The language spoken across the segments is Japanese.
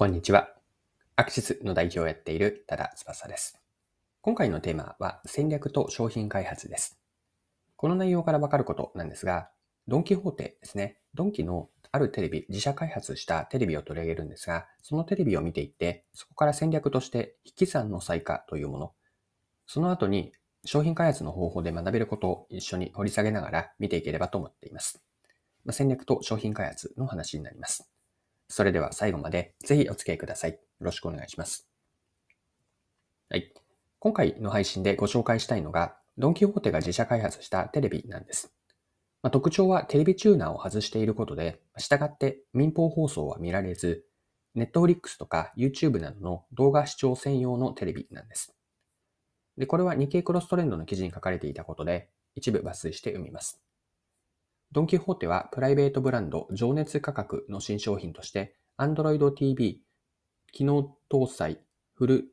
こんにちは。アクシスの代表をやっている多田翼です。今回のテーマは戦略と商品開発です。この内容からわかることなんですが、ドンキホーテですね。ドンキのあるテレビ、自社開発したテレビを取り上げるんですが、そのテレビを見ていって、そこから戦略として引き算の再化というもの、その後に商品開発の方法で学べることを一緒に掘り下げながら見ていければと思っています。ま戦略と商品開発の話になります。それでは最後までぜひお付き合いください。よろしくお願いします。はい。今回の配信でご紹介したいのが、ドンキホーテが自社開発したテレビなんです。まあ、特徴はテレビチューナーを外していることで、従って民放放送は見られず、Netflix とか YouTube などの動画視聴専用のテレビなんです。で、これは日経クロストレンドの記事に書かれていたことで、一部抜粋して読みます。ドン・キホーテはプライベートブランド情熱価格の新商品として Android TV 機能搭載フル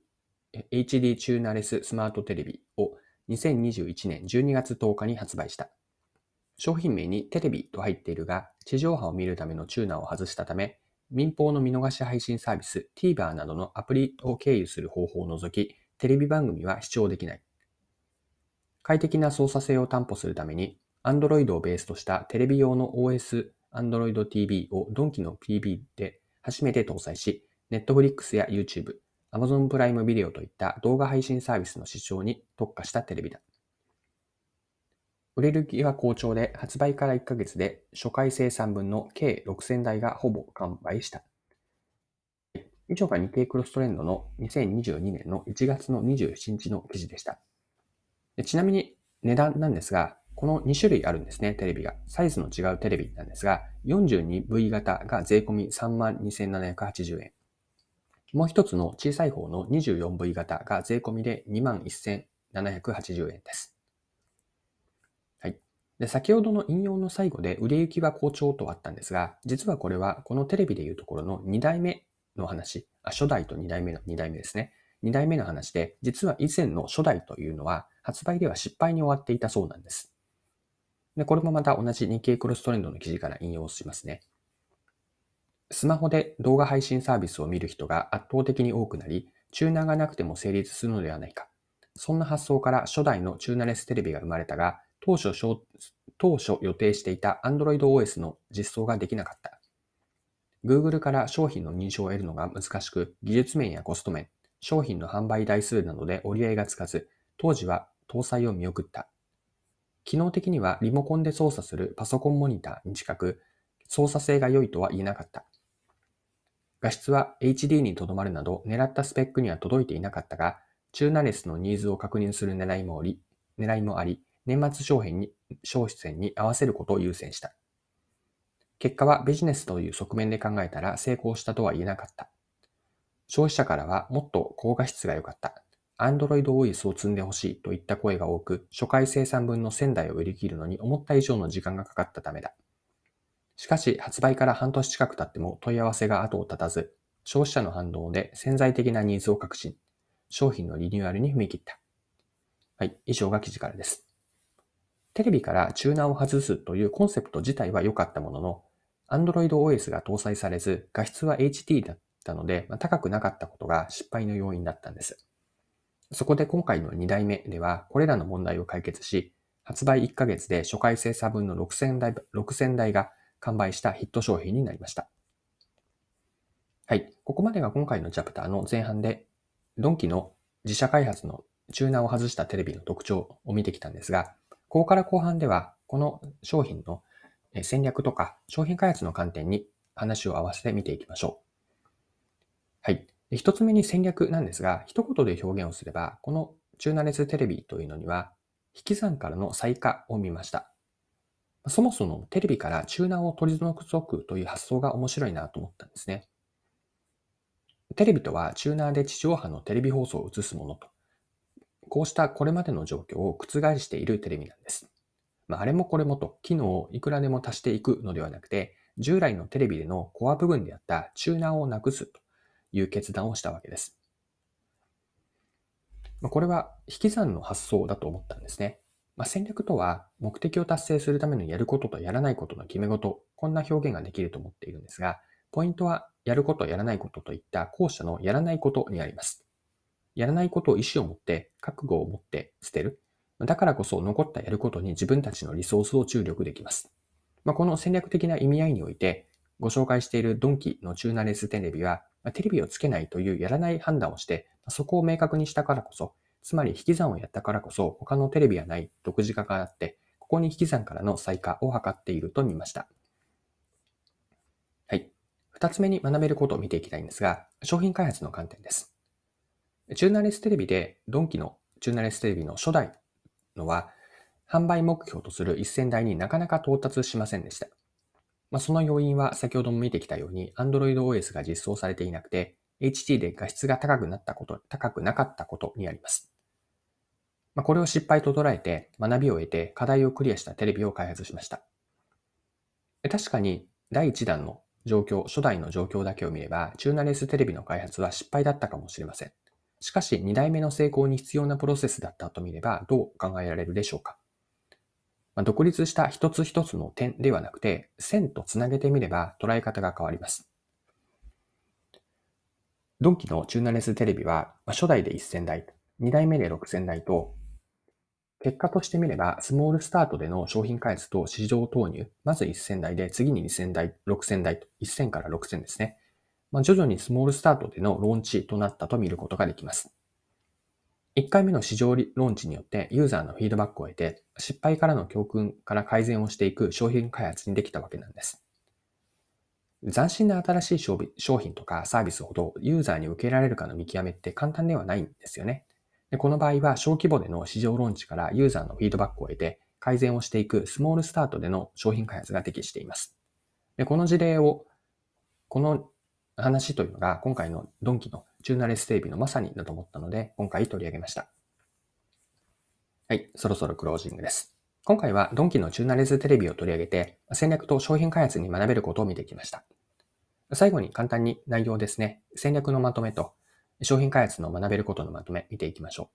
HD チューナレススマートテレビを2021年12月10日に発売した。商品名にテレビと入っているが、地上波を見るためのチューナーを外したため、民放の見逃し配信サービス TVer などのアプリを経由する方法を除き、テレビ番組は視聴できない。快適な操作性を担保するために、Android をベースとしたテレビ用の OS Android TV をドンキの PB で初めて搭載し、Netflix や YouTube、Amazon プライムビデオといった動画配信サービスの視聴に特化したテレビだ。売れる気は好調で、発売から1ヶ月で初回生産分の計6000台がほぼ完売した。以上が日経クロストレンドの2022年の1月の27日の記事でした。ちなみに値段なんですが、この2種類あるんですね、テレビが。サイズの違うテレビなんですが、42V 型が税込み32,780円。もう一つの小さい方の 24V 型が税込みで21,780円です。はい。で、先ほどの引用の最後で売れ行きは好調とあったんですが、実はこれはこのテレビでいうところの2代目の話、あ初代と2代目の2代目ですね。2代目の話で、実は以前の初代というのは発売では失敗に終わっていたそうなんです。で、これもまた同じ日経クロストレンドの記事から引用しますね。スマホで動画配信サービスを見る人が圧倒的に多くなり、チューナーがなくても成立するのではないか。そんな発想から初代のチューナレステレビが生まれたが、当初当初予定していた Android OS の実装ができなかった。Google から商品の認証を得るのが難しく、技術面やコスト面、商品の販売台数などで折り合いがつかず、当時は搭載を見送った。機能的にはリモコンで操作するパソコンモニターに近く、操作性が良いとは言えなかった。画質は HD にとどまるなど狙ったスペックには届いていなかったが、チューナレスのニーズを確認する狙いもあり、狙いもあり年末商品に、消費戦に合わせることを優先した。結果はビジネスという側面で考えたら成功したとは言えなかった。消費者からはもっと高画質が良かった。Android OS を積んでほしいといった声が多く、初回生産分の1000台を売り切るのに思った以上の時間がかかったためだ。しかし、発売から半年近く経っても問い合わせが後を絶たず、消費者の反応で潜在的なニーズを確信、商品のリニューアルに踏み切った。はい、以上が記事からです。テレビからチューナーを外すというコンセプト自体は良かったものの、Android OS が搭載されず、画質は HD だったので、まあ、高くなかったことが失敗の要因だったんです。そこで今回の2代目では、これらの問題を解決し、発売1ヶ月で初回生産分の6000台 ,6000 台が完売したヒット商品になりました。はい。ここまでが今回のチャプターの前半で、ドンキの自社開発のチューナーを外したテレビの特徴を見てきたんですが、ここから後半では、この商品の戦略とか商品開発の観点に話を合わせて見ていきましょう。はい。一つ目に戦略なんですが、一言で表現をすれば、このチューナレステレビというのには、引き算からの再化を見ました。そもそもテレビからチューナーを取り除くという発想が面白いなと思ったんですね。テレビとはチューナーで地上波のテレビ放送を映すものと。こうしたこれまでの状況を覆しているテレビなんです。まあ、あれもこれもと機能をいくらでも足していくのではなくて、従来のテレビでのコア部分であったチューナーをなくすという決断をしたわけです。これは引き算の発想だと思ったんですね。まあ、戦略とは目的を達成するためのやることとやらないことの決め事、こんな表現ができると思っているんですが、ポイントはやること、やらないことといった後者のやらないことにあります。やらないことを意思を持って、覚悟を持って捨てる。だからこそ残ったやることに自分たちのリソースを注力できます。まあ、この戦略的な意味合いにおいて、ご紹介しているドンキのチューナレステレビは、テレビをつけないというやらない判断をして、そこを明確にしたからこそ、つまり引き算をやったからこそ、他のテレビはない独自化があって、ここに引き算からの再化を図っていると見ました。はい。二つ目に学べることを見ていきたいんですが、商品開発の観点です。チューナレステレビで、ドンキのチューナレステレビの初代のは、販売目標とする1000台になかなか到達しませんでした。まあ、その要因は先ほども見てきたように Android OS が実装されていなくて HT で画質が高くなったこと、高くなかったことにあります。まあ、これを失敗と捉えて学びを得て課題をクリアしたテレビを開発しました。確かに第1弾の状況、初代の状況だけを見れば、チューナレステレビの開発は失敗だったかもしれません。しかし、2代目の成功に必要なプロセスだったと見れば、どう考えられるでしょうか？まあ、独立した一つ一つの点ではなくて、線とつなげてみれば捉え方が変わります。ドンキのチューナレステレビは、まあ、初代で1000台、2代目で6000台と、結果としてみれば、スモールスタートでの商品開発と市場投入、まず1000台で、次に2000台、6000台と、1000から6000ですね。まあ、徐々にスモールスタートでのローンチとなったと見ることができます。1回目の市場ローンチによってユーザーのフィードバックを得て、失敗からの教訓から改善をしていく商品開発にできたわけなんです。斬新な新しい商品とかサービスほどユーザーに受けられるかの見極めって簡単ではないんですよね。でこの場合は小規模での市場ローンチからユーザーのフィードバックを得て改善をしていくスモールスタートでの商品開発が適しています。でこの事例を、この話というのが今回のドンキのチューナレステレビのまさにだと思ったので、今回取り上げました。はい、そろそろクロージングです。今回はドンキのチューナレステレビを取り上げて、戦略と商品開発に学べることを見てきました。最後に簡単に内容ですね、戦略のまとめと商品開発の学べることのまとめ見ていきましょう。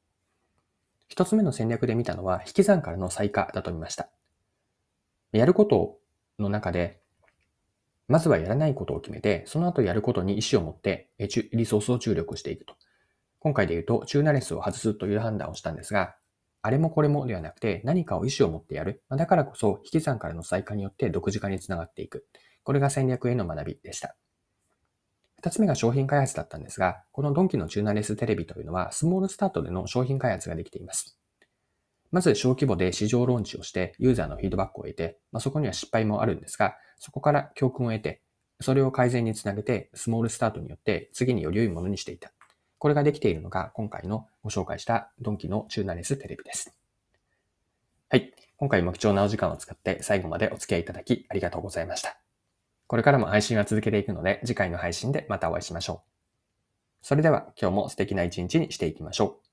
一つ目の戦略で見たのは引き算からの再化だと見ました。やることの中でまずはやらないことを決めて、その後やることに意思を持って、リソースを注力していくと。今回で言うと、チューナレスを外すという判断をしたんですが、あれもこれもではなくて、何かを意思を持ってやる。だからこそ、引き算からの再化によって独自化につながっていく。これが戦略への学びでした。二つ目が商品開発だったんですが、このドンキのチューナレステレビというのは、スモールスタートでの商品開発ができています。まず小規模で市場ローンチをしてユーザーのフィードバックを得て、まあ、そこには失敗もあるんですが、そこから教訓を得て、それを改善につなげて、スモールスタートによって次により良いものにしていた。これができているのが今回のご紹介したドンキのチューナレステレビです。はい。今回も貴重なお時間を使って最後までお付き合いいただきありがとうございました。これからも配信は続けていくので次回の配信でまたお会いしましょう。それでは今日も素敵な一日にしていきましょう。